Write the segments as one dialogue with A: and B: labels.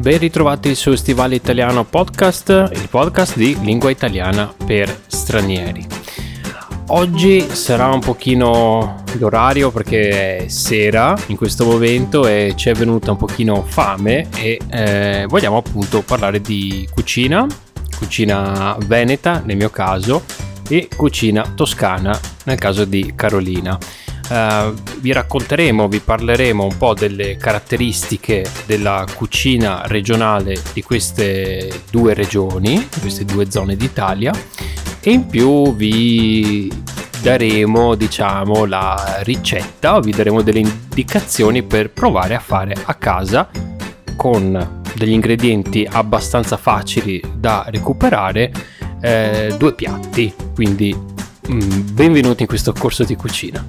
A: ben ritrovati su Stivale Italiano Podcast, il podcast di lingua italiana per stranieri. Oggi sarà un pochino l'orario perché è sera in questo momento e ci è venuta un pochino fame e eh, vogliamo appunto parlare di cucina, cucina veneta nel mio caso e cucina toscana nel caso di Carolina. Uh, vi racconteremo, vi parleremo un po' delle caratteristiche della cucina regionale di queste due regioni, di queste due zone d'Italia e in più vi daremo diciamo la ricetta, vi daremo delle indicazioni per provare a fare a casa con degli ingredienti abbastanza facili da recuperare eh, due piatti, quindi mm, benvenuti in questo corso di cucina.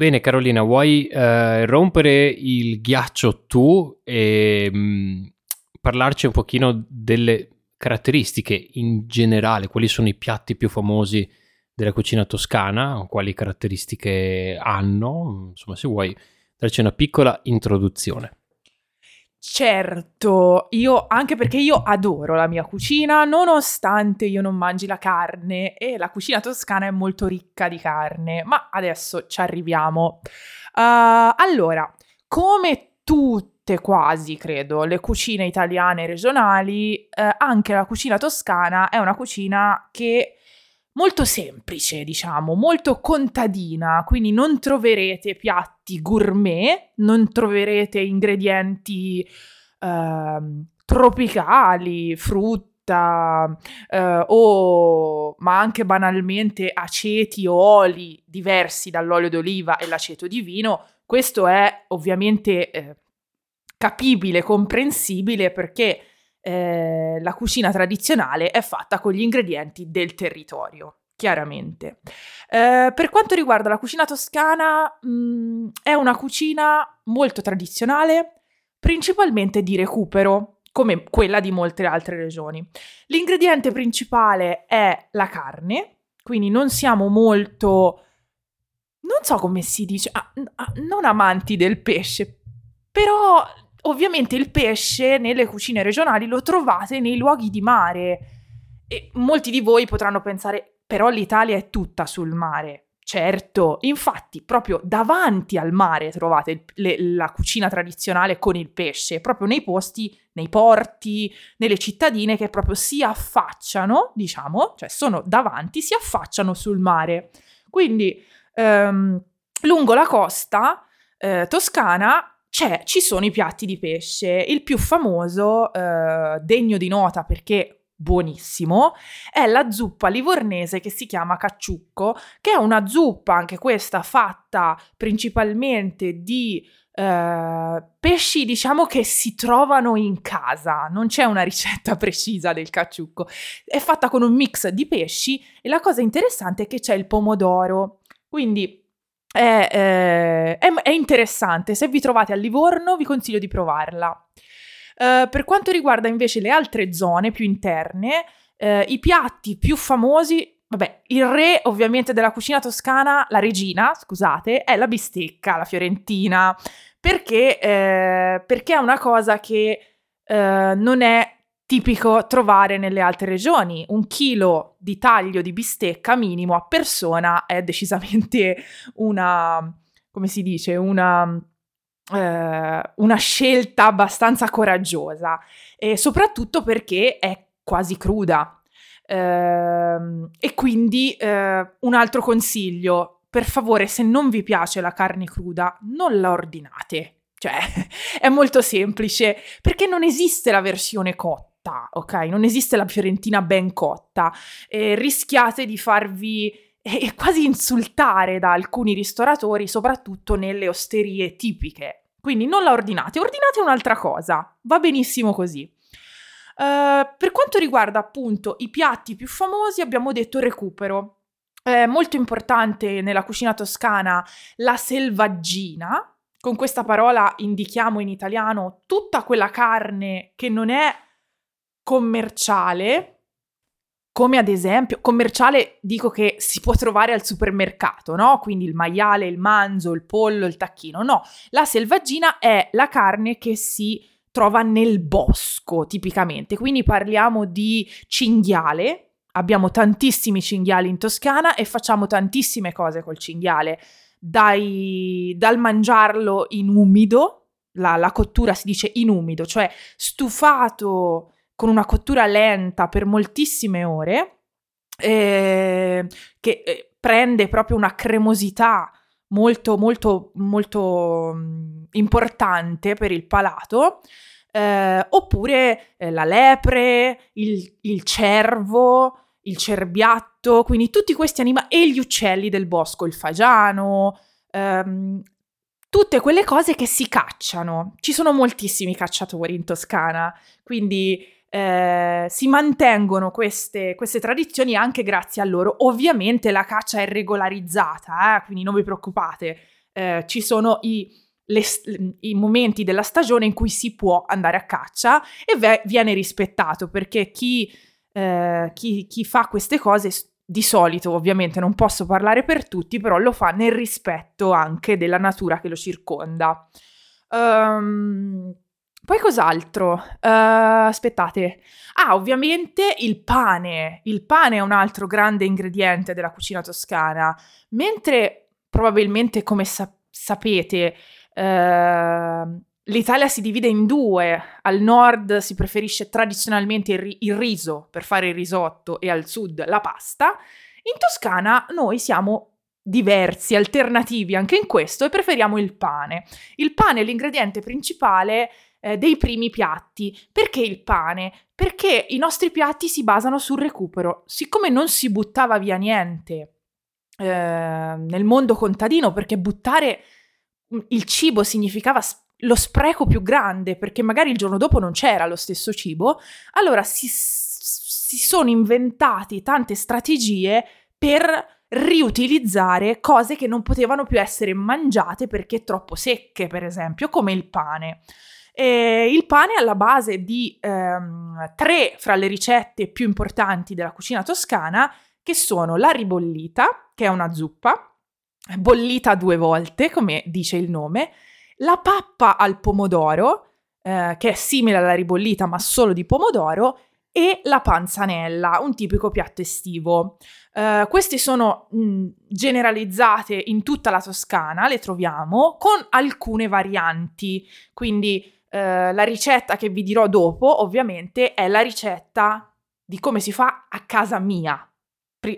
A: Bene Carolina, vuoi eh, rompere il ghiaccio tu e mh, mm, parlarci un pochino delle caratteristiche in generale, quali sono i piatti più famosi della cucina toscana, quali caratteristiche hanno, insomma se vuoi darci una piccola introduzione.
B: Certo, io anche perché io adoro la mia cucina, nonostante io non mangi la carne e la cucina toscana è molto ricca di carne, ma adesso ci arriviamo. Uh, allora, come tutte quasi, credo, le cucine italiane regionali, eh, anche la cucina toscana è una cucina che molto semplice, diciamo, molto contadina, quindi non troverete piatti gourmet, non troverete ingredienti eh, tropicali, frutta, eh, o ma anche banalmente aceti o oli diversi dall'olio d'oliva e l'aceto di vino. Questo è ovviamente eh, capibile, comprensibile perché eh, la cucina tradizionale è fatta con gli ingredienti del territorio, chiaramente. Eh, per quanto riguarda la cucina toscana, mh, mm, è una cucina molto tradizionale, principalmente di recupero, come quella di molte altre regioni. L'ingrediente principale è la carne, quindi non siamo molto non so come si dice, ah, ah, non amanti del pesce, però Ovviamente il pesce nelle cucine regionali lo trovate nei luoghi di mare e molti di voi potranno pensare però l'Italia è tutta sul mare. Certo, infatti proprio davanti al mare trovate le, la cucina tradizionale con il pesce, proprio nei posti, nei porti, nelle cittadine che proprio si affacciano, diciamo, cioè sono davanti, si affacciano sul mare. Quindi ehm, lungo la costa eh, toscana c'è, ci sono i piatti di pesce. Il più famoso, eh, degno di nota perché buonissimo, è la zuppa livornese che si chiama cacciucco, che è una zuppa, anche questa, fatta principalmente di eh, pesci, diciamo che si trovano in casa, non c'è una ricetta precisa del cacciucco, è fatta con un mix di pesci e la cosa interessante è che c'è il pomodoro. Quindi è, eh, è, è, interessante. Se vi trovate a Livorno, vi consiglio di provarla. Uh, per quanto riguarda invece le altre zone più interne, uh, i piatti più famosi, vabbè, il re ovviamente della cucina toscana, la regina, scusate, è la bistecca, la fiorentina, perché, uh, perché è una cosa che non è tipico trovare nelle altre regioni. Un chilo di taglio di bistecca minimo a persona è decisamente una, come si dice, una, eh, una scelta abbastanza coraggiosa, e soprattutto perché è quasi cruda. Eh, e quindi eh, un altro consiglio, per favore, se non vi piace la carne cruda, non la ordinate. Cioè, è molto semplice, perché non esiste la versione cotta ok? Non esiste la fiorentina ben cotta. E rischiate di farvi eh, quasi insultare da alcuni ristoratori, soprattutto nelle osterie tipiche. Quindi non la ordinate, ordinate un'altra cosa, va benissimo così. Uh, per quanto riguarda appunto i piatti più famosi, abbiamo detto recupero. È molto importante nella cucina toscana la selvaggina. Con questa parola indichiamo in italiano tutta quella carne che non è commerciale, come ad esempio, commerciale dico che si può trovare al supermercato, no? Quindi il maiale, il manzo, il pollo, il tacchino. No, la selvaggina è la carne che si trova nel bosco, tipicamente. Quindi parliamo di cinghiale. Abbiamo tantissimi cinghiali in Toscana e facciamo tantissime cose col cinghiale. Dai, dal mangiarlo in umido, la, la cottura si dice in umido, cioè stufato con una cottura lenta per moltissime ore, eh, che eh, prende proprio una cremosità molto, molto, molto mm, importante per il palato. Eh, oppure eh, la lepre, il, il, cervo, il cerbiatto, quindi tutti questi animali e gli uccelli del bosco, il fagiano, ehm, tutte quelle cose che si cacciano. Ci sono moltissimi cacciatori in Toscana, quindi eh, si mantengono queste, queste, tradizioni anche grazie a loro. Ovviamente la caccia è regolarizzata, eh, quindi non vi preoccupate, eh, ci sono i, le, i, momenti della stagione in cui si può andare a caccia e ve, viene rispettato perché chi, eh, chi, chi fa queste cose di solito, ovviamente non posso parlare per tutti, però lo fa nel rispetto anche della natura che lo circonda. Um, poi cos'altro? Uh, aspettate. Ah, ovviamente il pane. Il pane è un altro grande ingrediente della cucina toscana. Mentre probabilmente, come sa- sapete, uh, l'Italia si divide in due. Al nord si preferisce tradizionalmente il, ri- il riso per fare il risotto e al sud la pasta. In Toscana noi siamo diversi, alternativi anche in questo e preferiamo il pane. Il pane è l'ingrediente principale eh, dei primi piatti. Perché il pane? Perché i nostri piatti si basano sul recupero. Siccome non si buttava via niente eh, nel mondo contadino, perché buttare mm, il cibo significava lo spreco più grande, perché magari il giorno dopo non c'era lo stesso cibo, allora si, si sono inventati tante strategie per riutilizzare cose che non potevano più essere mangiate perché troppo secche, per esempio, come il pane. E il pane è alla base di ehm, tre fra le ricette più importanti della cucina toscana, che sono la ribollita, che è una zuppa, bollita due volte, come dice il nome, la pappa al pomodoro, eh, che è simile alla ribollita ma solo di pomodoro, e la panzanella, un tipico piatto estivo. Uh, queste sono mh, generalizzate in tutta la Toscana, le troviamo con alcune varianti, quindi eh, la ricetta che vi dirò dopo, ovviamente, è la ricetta di come si fa a casa mia.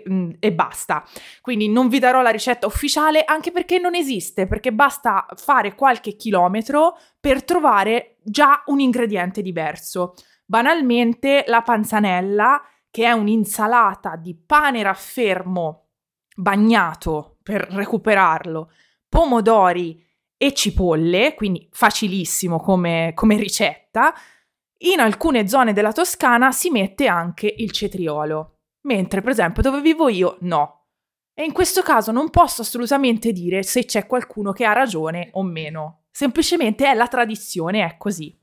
B: Mm, e basta. Quindi non vi darò la ricetta ufficiale anche perché non esiste, perché basta fare qualche chilometro per trovare già un ingrediente diverso. Banalmente la panzanella, che è un'insalata di pane raffermo bagnato per recuperarlo, pomodori e cipolle, quindi facilissimo come, come ricetta. In alcune zone della Toscana si mette anche il cetriolo, mentre per esempio dove vivo io no. E in questo caso non posso assolutamente dire se c'è qualcuno che ha ragione o meno. Semplicemente è la tradizione, è così.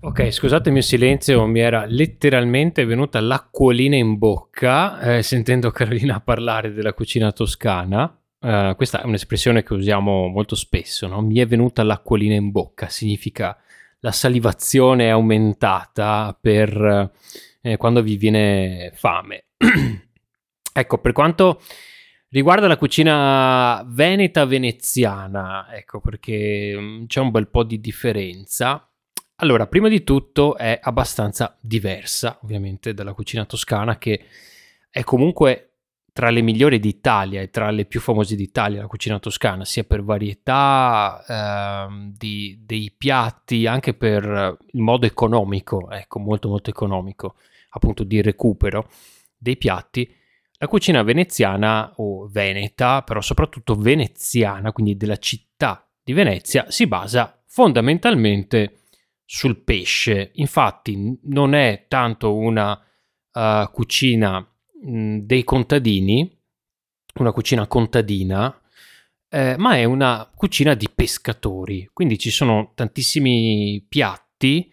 A: Ok, scusate il mio silenzio, mi era letteralmente venuta l'acquolina in bocca eh, sentendo Carolina parlare della cucina toscana. Uh, questa è un'espressione che usiamo molto spesso, no? mi è venuta l'acquolina in bocca, significa la salivazione è aumentata per eh, quando vi viene fame. ecco, per quanto riguarda la cucina veneta veneziana, ecco perché um, c'è un bel po' di differenza. Allora, prima di tutto è abbastanza diversa, ovviamente, dalla cucina toscana che è comunque tra le migliori d'Italia e tra le più famose d'Italia, la cucina toscana, sia per varietà eh, di, dei piatti, anche per il modo economico, ecco, molto molto economico, appunto di recupero dei piatti. La cucina veneziana o veneta, però soprattutto veneziana, quindi della città di Venezia, si basa fondamentalmente sul pesce. Infatti non è tanto una uh, cucina dei contadini, una cucina contadina, eh, ma è una cucina di pescatori. Quindi ci sono tantissimi piatti,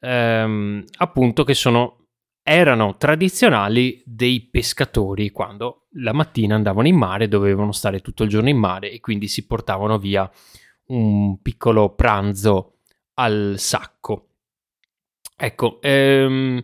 A: ehm, appunto, che sono erano tradizionali dei pescatori quando la mattina andavano in mare, dovevano stare tutto il giorno in mare e quindi si portavano via un piccolo pranzo al sacco. Ecco, ehm,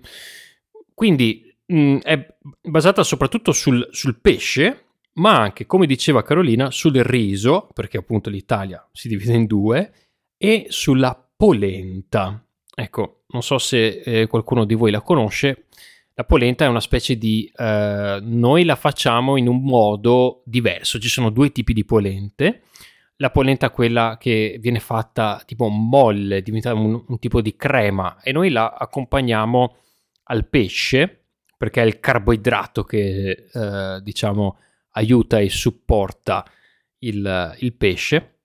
A: quindi mh, mm, è basata soprattutto sul, sul pesce, ma anche, come diceva Carolina, sul riso, perché appunto l'Italia si divide in due, e sulla polenta. Ecco, non so se eh, qualcuno di voi la conosce. La polenta è una specie di... Eh, noi la facciamo in un modo diverso. Ci sono due tipi di polente. La polenta, quella che viene fatta tipo molle, diventa un, un tipo di crema e noi la accompagniamo al pesce perché è il carboidrato che eh, diciamo aiuta e supporta il, il pesce.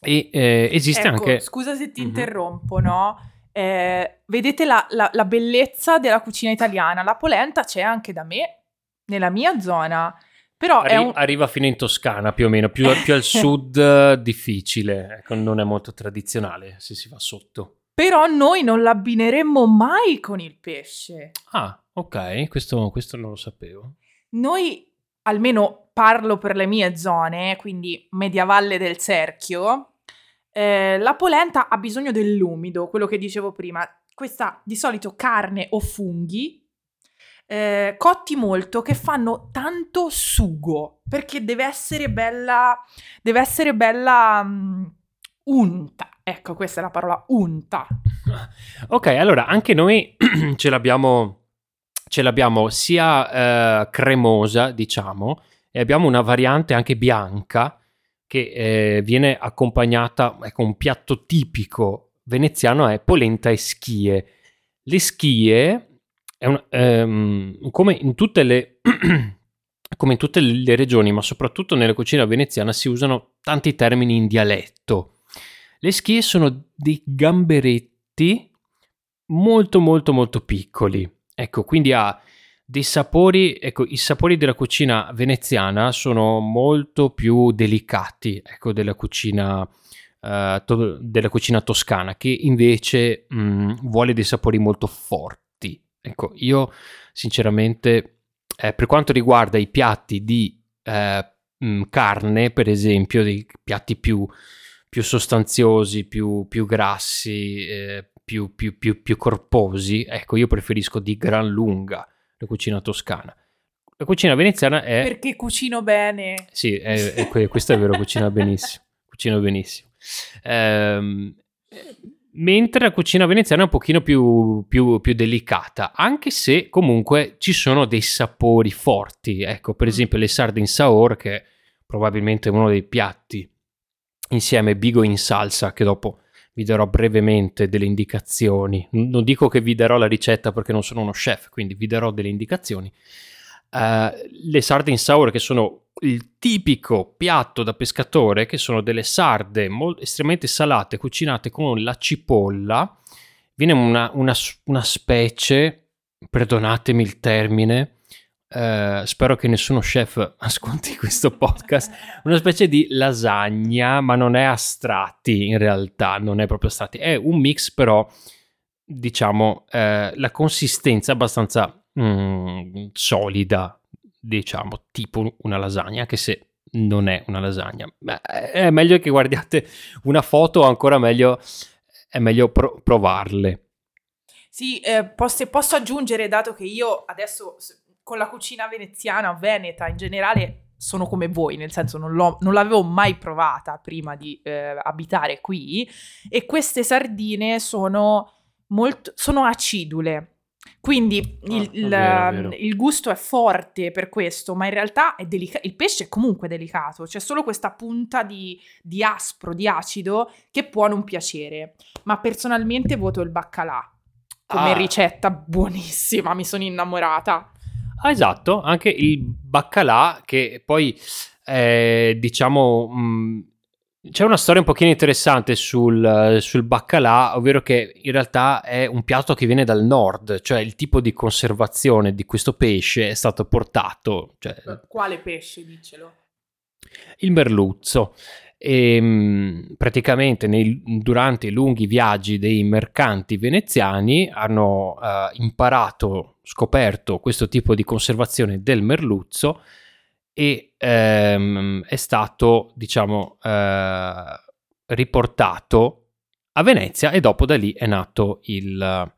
A: E eh, esiste
B: ecco,
A: anche.
B: Scusa se ti mm-hmm. interrompo, no? Eh, vedete la, la, la, bellezza della cucina italiana. La polenta c'è anche da me, nella mia zona. Però
A: Arri-
B: un...
A: Arriva fino in Toscana più o meno, più, più al sud difficile, ecco, non è molto tradizionale se si va sotto.
B: Però noi non l'abbineremmo mai con il pesce.
A: Ah, ok, questo, questo non lo sapevo.
B: Noi almeno parlo per le mie zone, quindi mediavalle del cerchio, eh, la polenta ha bisogno dell'umido, quello che dicevo prima. Questa di solito carne o funghi eh, cotti molto che fanno tanto sugo perché deve essere bella, deve essere bella um, unta. Ecco, questa è la parola unta.
A: Ok, allora anche noi ce l'abbiamo ce l'abbiamo sia eh, cremosa, diciamo, e abbiamo una variante anche bianca che eh, viene accompagnata, ecco, un piatto tipico veneziano è polenta e schie. Le schie, un, ehm, come, in le, come in tutte le regioni, ma soprattutto nella cucina veneziana, si usano tanti termini in dialetto. Le schie sono dei gamberetti molto molto molto piccoli Ecco, quindi ha dei sapori, ecco, i sapori della cucina veneziana sono molto più delicati, ecco, della cucina, uh, to- della cucina toscana, che invece mh, mm, vuole dei sapori molto forti. Ecco, io sinceramente, eh, per quanto riguarda i piatti di eh, mh, mm, carne, per esempio, dei piatti più, più sostanziosi, più, più grassi, eh, più, più, più, più corposi, ecco, io preferisco di gran lunga la cucina toscana. La cucina veneziana è...
B: Perché cucino bene.
A: Sì, è, è, questo è vero, cucina benissimo. Cucino benissimo. Ehm, mentre la cucina veneziana è un pochino più, più, più, delicata, anche se comunque ci sono dei sapori forti. Ecco, per mm. esempio le sarde in saor, che probabilmente è uno dei piatti insieme bigo in salsa, che dopo vi darò brevemente delle indicazioni. Non dico che vi darò la ricetta perché non sono uno chef, quindi vi darò delle indicazioni. Uh, le sarde in sour che sono il tipico piatto da pescatore, che sono delle sarde molto, estremamente salate, cucinate con la cipolla. Viene una, una, una specie, perdonatemi il termine, Uh, spero che nessuno chef ascolti questo podcast, una specie di lasagna, ma non è astratti in realtà, non è proprio astratti, è un mix però, diciamo, uh, la consistenza abbastanza mm, solida, diciamo, tipo una lasagna, anche se non è una lasagna. Beh, è meglio che guardiate una foto, o ancora meglio, è meglio pro- provarle.
B: Sì, eh, posso, posso aggiungere, dato che io adesso con la cucina veneziana, veneta in generale, sono come voi, nel senso non, non l'avevo mai provata prima di eh, abitare qui e queste sardine sono, molto, sono acidule. Quindi il, oh, il, vero, il, gusto è forte per questo, ma in realtà è delicato. Il pesce è comunque delicato, c'è solo questa punta di, di, aspro, di acido che può non piacere. Ma personalmente voto il baccalà come ah. ricetta buonissima, mi sono innamorata.
A: Ah, esatto, anche il baccalà che poi eh, diciamo mh, mm, c'è una storia un pochino interessante sul, sul, baccalà, ovvero che in realtà è un piatto che viene dal nord, cioè il tipo di conservazione di questo pesce è stato portato. Cioè,
B: Quale pesce, dicelo?
A: Il merluzzo. E mm, praticamente nei, durante i lunghi viaggi dei mercanti veneziani hanno uh, imparato, scoperto questo tipo di conservazione del merluzzo e um, è stato, diciamo, uh, riportato a Venezia e dopo da lì è nato il,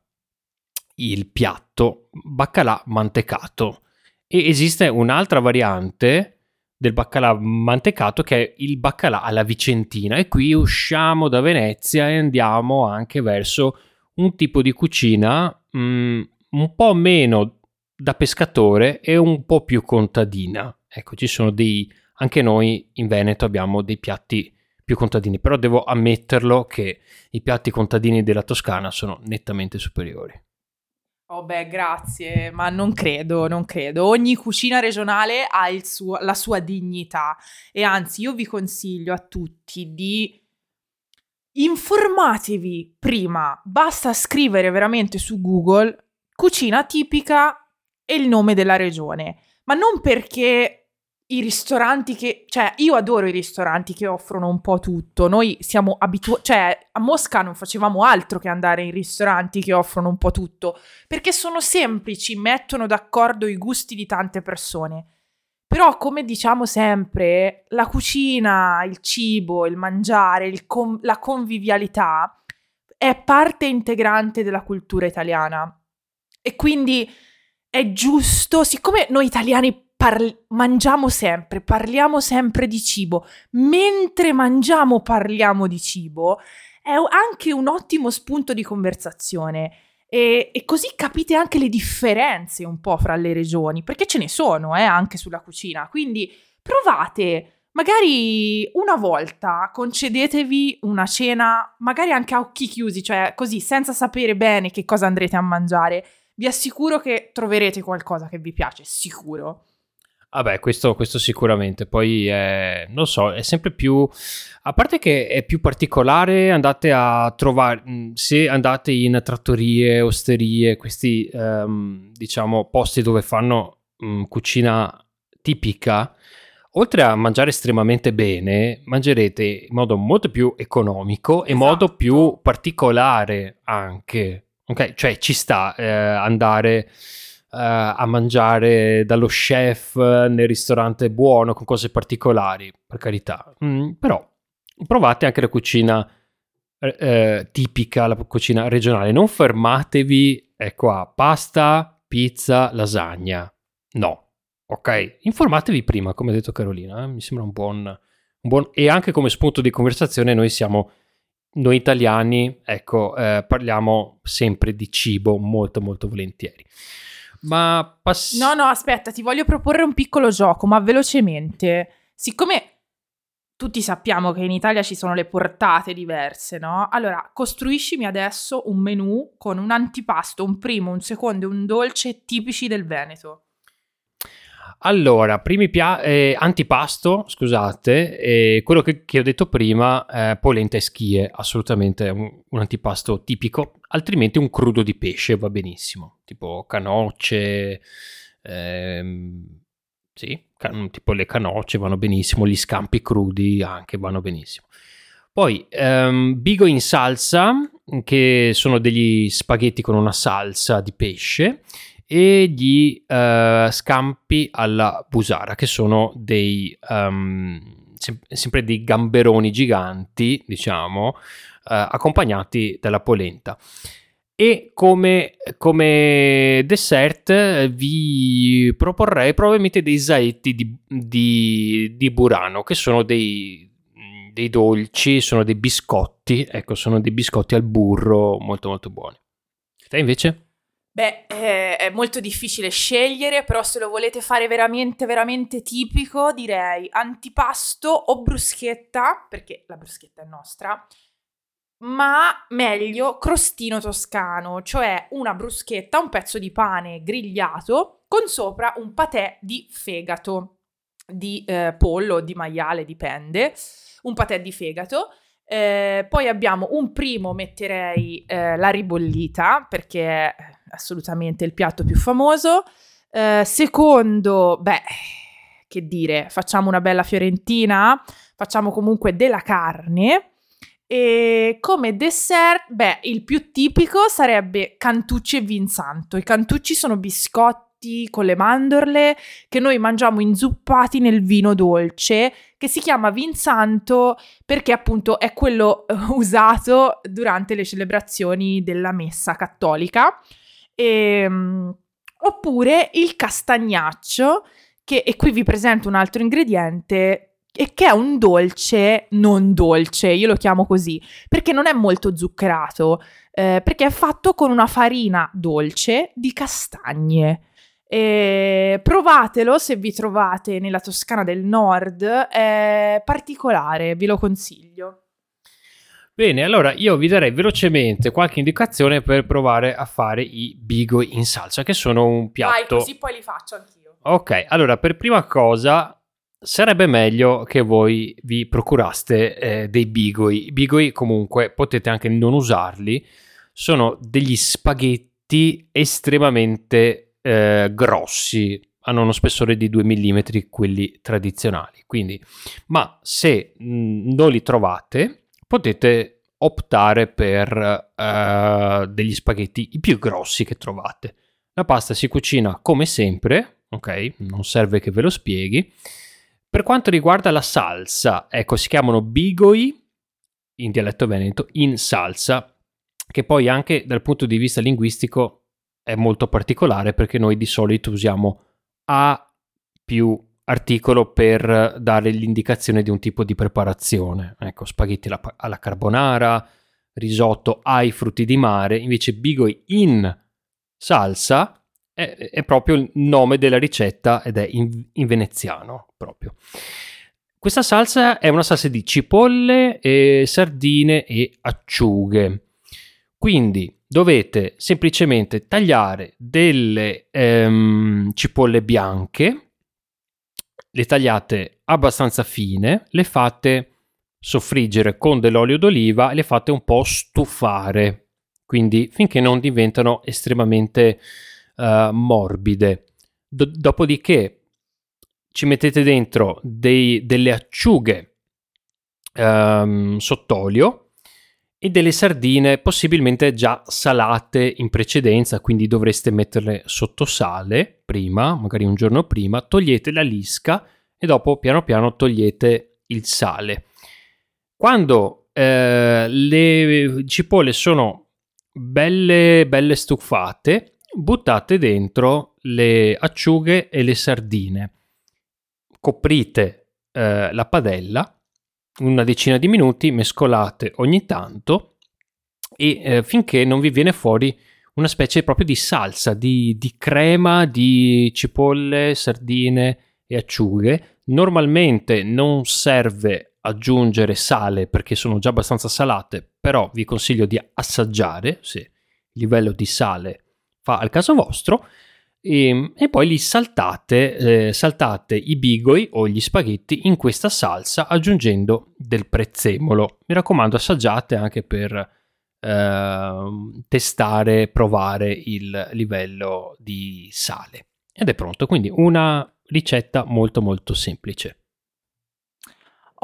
A: il piatto baccalà mantecato. E esiste un'altra variante del baccalà mantecato che è il baccalà alla vicentina e qui usciamo da Venezia e andiamo anche verso un tipo di cucina mh, mm, un po' meno da pescatore e un po' più contadina. Ecco, ci sono dei anche noi in Veneto abbiamo dei piatti più contadini, però devo ammetterlo che i piatti contadini della Toscana sono nettamente superiori.
B: Oh beh, grazie, ma non credo, non credo. Ogni cucina regionale ha suo, la sua dignità. E anzi io vi consiglio a tutti di informatevi prima, basta scrivere veramente su Google cucina tipica e il nome della regione, ma non perché i ristoranti che, cioè, io adoro i ristoranti che offrono un po' tutto. Noi siamo abituati, cioè, a Mosca non facevamo altro che andare in ristoranti che offrono un po' tutto, perché sono semplici, mettono d'accordo i gusti di tante persone. Però, come diciamo sempre, la cucina, il cibo, il mangiare, il con- la convivialità è parte integrante della cultura italiana. E quindi è giusto, siccome noi italiani parli- mangiamo sempre, parliamo sempre di cibo. Mentre mangiamo, parliamo di cibo. È anche un ottimo spunto di conversazione. E, e, così capite anche le differenze un po' fra le regioni, perché ce ne sono eh, anche sulla cucina. Quindi provate, magari una volta concedetevi una cena, magari anche a occhi chiusi, cioè così, senza sapere bene che cosa andrete a mangiare. Vi assicuro che troverete qualcosa che vi piace, sicuro.
A: Vabbè, questo, questo, sicuramente. Poi, è, non so, è sempre più... A parte che è più particolare, andate a trovare... Se andate in trattorie, osterie, questi, um, diciamo, posti dove fanno um, cucina tipica, oltre a mangiare estremamente bene, mangerete in modo molto più economico esatto. e modo più particolare anche. Ok? Cioè, ci sta eh, andare a mangiare dallo chef nel ristorante buono con cose particolari, per carità. Mm, però provate anche la cucina eh, eh, tipica, la cucina regionale. Non fermatevi, ecco a pasta, pizza, lasagna. No. Ok, informatevi prima, come ha detto Carolina, eh? mi sembra un buon, un buon... E anche come spunto di conversazione noi siamo noi italiani, ecco, eh, parliamo sempre di cibo molto molto volentieri. Ma
B: pass- No, no, aspetta, ti voglio proporre un piccolo gioco, ma velocemente. Siccome tutti sappiamo che in Italia ci sono le portate diverse, no? Allora, costruiscimi adesso un menù con un antipasto, un primo, un secondo e un dolce tipici del Veneto.
A: Allora, primi pia- eh, antipasto, scusate, eh, quello che, che, ho detto prima, eh, polenta e schie, assolutamente un, un, antipasto tipico, altrimenti un crudo di pesce va benissimo, tipo canocce, ehm, sì, can- tipo le canocce vanno benissimo, gli scampi crudi anche vanno benissimo. Poi, ehm, bigo in salsa, che sono degli spaghetti con una salsa di pesce, e gli uh, scampi alla busara, che sono dei um, sem- sempre dei gamberoni giganti, diciamo, uh, accompagnati dalla polenta. E come, come, dessert vi proporrei probabilmente dei saetti di, di, di Burano, che sono dei, dei dolci, sono dei biscotti, ecco, sono dei biscotti al burro molto molto buoni. Te invece?
B: Beh, eh, è molto difficile scegliere, però se lo volete fare veramente, veramente tipico, direi antipasto o bruschetta, perché la bruschetta è nostra, ma meglio crostino toscano, cioè una bruschetta, un pezzo di pane grigliato con sopra un patè di fegato, di eh, pollo o di maiale, dipende, un patè di fegato. Eh, poi abbiamo un primo, metterei eh, la ribollita, perché assolutamente il piatto più famoso. Eh, secondo, beh, che dire, facciamo una bella fiorentina, facciamo comunque della carne. E come dessert, beh, il più tipico sarebbe cantucci e vinsanto. I cantucci sono biscotti con le mandorle che noi mangiamo inzuppati nel vino dolce che si chiama vinsanto perché appunto è quello usato durante le celebrazioni della messa cattolica. E, ehm, oppure il castagnaccio che, e qui vi presento un altro ingrediente, e che è un dolce non dolce, io lo chiamo così, perché non è molto zuccherato, eh, perché è fatto con una farina dolce di castagne. E provatelo se vi trovate nella Toscana del Nord, è particolare, ve lo consiglio.
A: Bene, allora io vi darei velocemente qualche indicazione per provare a fare i bigoi in salsa, che sono un piatto. Vai,
B: così poi li faccio anch'io.
A: Ok, allora per prima cosa sarebbe meglio che voi vi procuraste eh, dei bigoi. I bigoi comunque potete anche non usarli, sono degli spaghetti estremamente eh, grossi, hanno uno spessore di 2 mm quelli tradizionali, quindi ma se mh, mm, non li trovate potete optare per uh, degli spaghetti i più grossi che trovate. La pasta si cucina come sempre ok? Non serve che ve lo spieghi. Per quanto riguarda la salsa, ecco, si chiamano bigoi in dialetto veneto in salsa, che poi anche dal punto di vista linguistico è molto particolare perché noi di solito usiamo a più articolo per dare l'indicazione di un tipo di preparazione. Ecco, spaghetti alla, carbonara, risotto ai frutti di mare, invece bigoi in salsa è, è, proprio il nome della ricetta ed è in, in, veneziano proprio. Questa salsa è una salsa di cipolle, e sardine e acciughe. Quindi dovete semplicemente tagliare delle ehm, cipolle bianche, le tagliate abbastanza fine, le fate soffriggere con dell'olio d'oliva e le fate un po' stufare, quindi finché non diventano estremamente uh, morbide. Do- dopodiché ci mettete dentro dei, delle acciughe um, sott'olio e delle sardine possibilmente già salate in precedenza, quindi dovreste metterle sotto sale prima, magari un giorno prima, togliete la lisca e dopo piano piano togliete il sale. Quando eh, le cipolle sono belle, belle stufate, buttate dentro le acciughe e le sardine. Coprite eh, la padella una decina di minuti, mescolate ogni tanto e eh, finché non vi viene fuori una specie proprio di salsa, di, di crema di cipolle, sardine e acciughe. Normalmente non serve aggiungere sale perché sono già abbastanza salate, però vi consiglio di assaggiare se il livello di sale fa al caso vostro e, ehm, e poi li saltate, eh, saltate i bigoi o gli spaghetti in questa salsa aggiungendo del prezzemolo. Mi raccomando assaggiate anche per eh, testare, provare il livello di sale. Ed è pronto, quindi una ricetta molto molto semplice.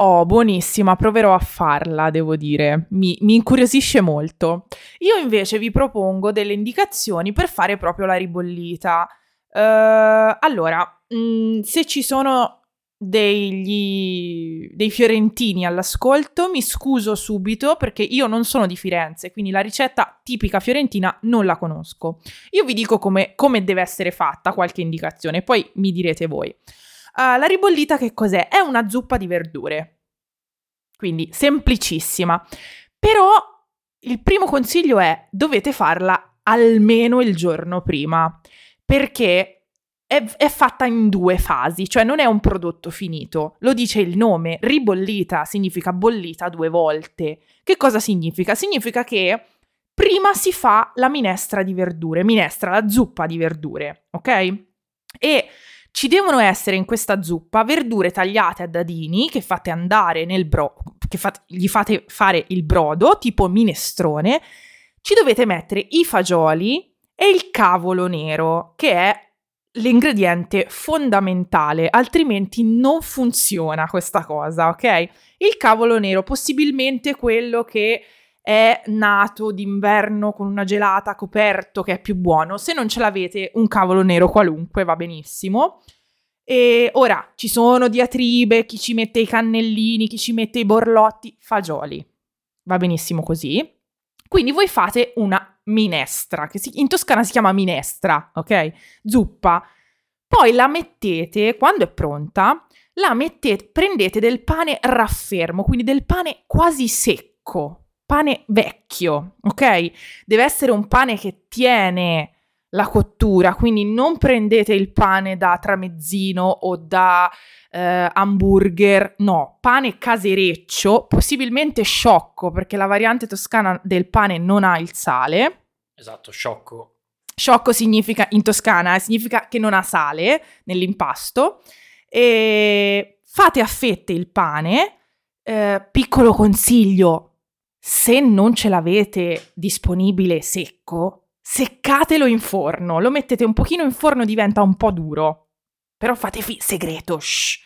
B: Oh, buonissima, proverò a farla, devo dire. Mi, mi, incuriosisce molto. Io invece vi propongo delle indicazioni per fare proprio la ribollita. Uh, allora, mh, mm, se ci sono degli, dei fiorentini all'ascolto, mi scuso subito perché io non sono di Firenze, quindi la ricetta tipica fiorentina non la conosco. Io vi dico come, come deve essere fatta, qualche indicazione, poi mi direte voi. Uh, la ribollita che cos'è? È una zuppa di verdure. Quindi semplicissima. Però il primo consiglio è dovete farla almeno il giorno prima, perché è, è, fatta in due fasi, cioè non è un prodotto finito. Lo dice il nome, ribollita significa bollita due volte. Che cosa significa? Significa che prima si fa la minestra di verdure, minestra, la zuppa di verdure, ok? E ci devono essere in questa zuppa verdure tagliate a dadini che fate andare nel brodo, che fate, gli fate fare il brodo, tipo minestrone. Ci dovete mettere i fagioli e il cavolo nero, che è l'ingrediente fondamentale, altrimenti non funziona questa cosa, ok? Il cavolo nero, possibilmente quello che è nato d'inverno con una gelata coperto che è più buono. Se non ce l'avete, un cavolo nero qualunque va benissimo. E ora ci sono diatribe, chi ci mette i cannellini, chi ci mette i borlotti, fagioli. Va benissimo così. Quindi voi fate una minestra, che si, in Toscana si chiama minestra, ok? Zuppa. Poi la mettete, quando è pronta, la mettete, prendete del pane raffermo, quindi del pane quasi secco, pane vecchio, ok? Deve essere un pane che tiene la cottura, quindi non prendete il pane da tramezzino o da eh, hamburger, no, pane casereccio, possibilmente sciocco, perché la variante toscana del pane non ha il sale.
A: Esatto, sciocco.
B: Sciocco significa in Toscana, eh, significa che non ha sale nell'impasto. E fate a fette il pane. Eh, piccolo consiglio, se non ce l'avete disponibile secco, seccatelo in forno. Lo mettete un pochino in forno, diventa un po' duro. Però fate fi- segreto, shh.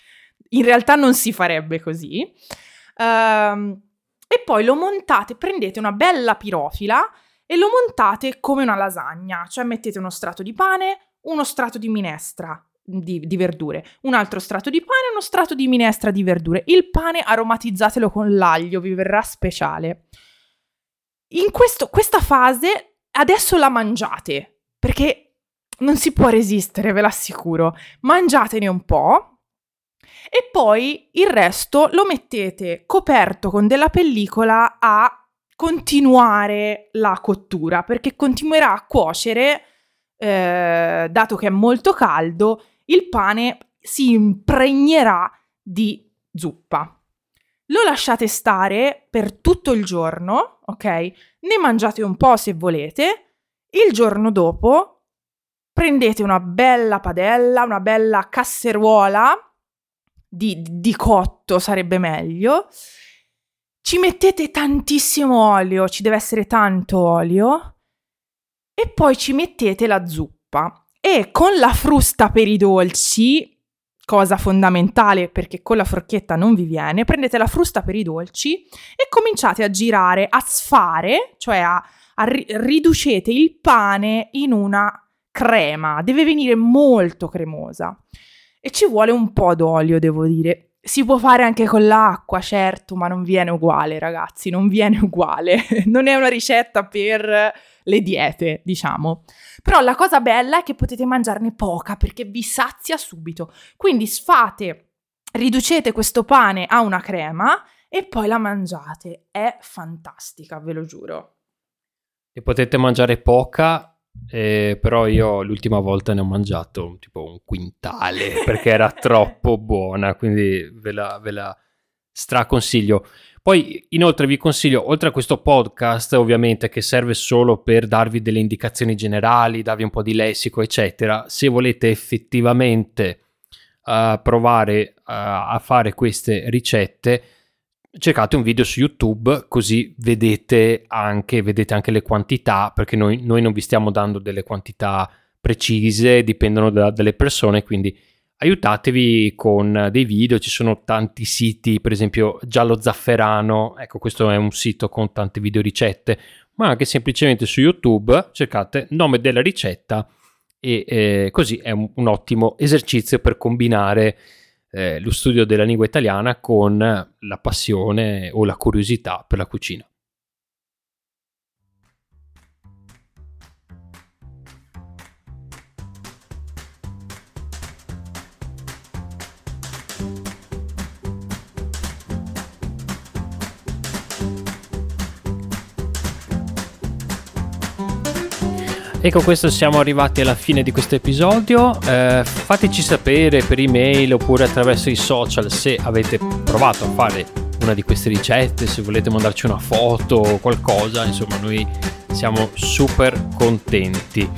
B: In realtà non si farebbe così. Um, e poi lo montate, prendete una bella pirofila e lo montate come una lasagna, cioè mettete uno strato di pane, uno strato di minestra di, di, verdure, un altro strato di pane e uno strato di minestra di verdure. Il pane aromatizzatelo con l'aglio, vi verrà speciale. In questo, questa fase adesso la mangiate, perché non si può resistere, ve l'assicuro. Mangiatene un po'. E poi il resto lo mettete coperto con della pellicola a continuare la cottura perché continuerà a cuocere, eh, dato che è molto caldo, il pane si impregnerà di zuppa. Lo lasciate stare per tutto il giorno, ok? Ne mangiate un po' se volete. Il giorno dopo prendete una bella padella, una bella casseruola di, di cotto, sarebbe meglio ci mettete tantissimo olio, ci deve essere tanto olio, e poi ci mettete la zuppa. E con la frusta per i dolci, cosa fondamentale perché con la forchetta non vi viene, prendete la frusta per i dolci e cominciate a girare, a sfare, cioè a, a ri- riducete il pane in una crema, deve venire molto cremosa. E ci vuole un po' d'olio, devo dire. Si può fare anche con l'acqua, certo, ma non viene uguale, ragazzi, non viene uguale. non è una ricetta per le diete, diciamo. Però la cosa bella è che potete mangiarne poca perché vi sazia subito. Quindi sfate, riducete questo pane a una crema e poi la mangiate. È fantastica, ve lo giuro.
A: E potete mangiare poca eh, però io l'ultima volta ne ho mangiato tipo un quintale perché era troppo buona, quindi ve la, ve la straconsiglio. Poi inoltre vi consiglio, oltre a questo podcast ovviamente che serve solo per darvi delle indicazioni generali, darvi un po' di lessico eccetera, se volete effettivamente uh, provare uh, a fare queste ricette, cercate un video su YouTube così vedete anche, vedete anche le quantità, perché noi, noi, non vi stiamo dando delle quantità precise, dipendono da, dalle persone, quindi aiutatevi con dei video, ci sono tanti siti, per esempio Giallo Zafferano, ecco questo è un sito con tante video ricette, ma anche semplicemente su YouTube cercate nome della ricetta e eh, così è un, un ottimo esercizio per combinare eh, lo studio della lingua italiana con la passione o la curiosità per la cucina. E con questo siamo arrivati alla fine di questo episodio. Eh, fateci sapere per email oppure attraverso i social se avete provato a fare una di queste ricette, se volete mandarci una foto o qualcosa, insomma noi siamo super contenti.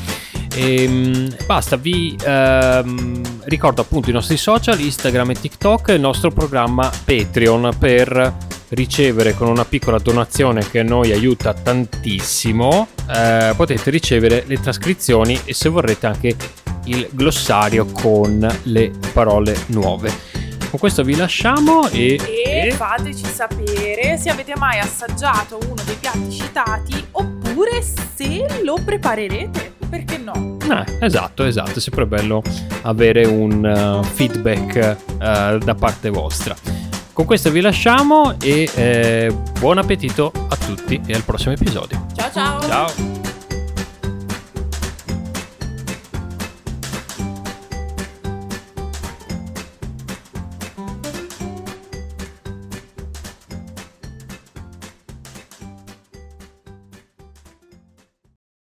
A: E, ehm, basta, vi ehm, ricordo appunto i nostri social, Instagram e TikTok e il nostro programma Patreon per ricevere con una piccola donazione che noi aiuta tantissimo, eh, potete ricevere le trascrizioni e se vorrete anche il glossario con le parole nuove. Con questo vi lasciamo e,
B: e fateci sapere se avete mai assaggiato uno dei piatti citati oppure se lo preparerete. Perché no?
A: Eh, esatto, esatto, è sempre bello avere un uh, feedback uh, da parte vostra. Con questo vi lasciamo e eh, buon appetito a tutti e al prossimo episodio.
B: Ciao ciao!
A: Ciao!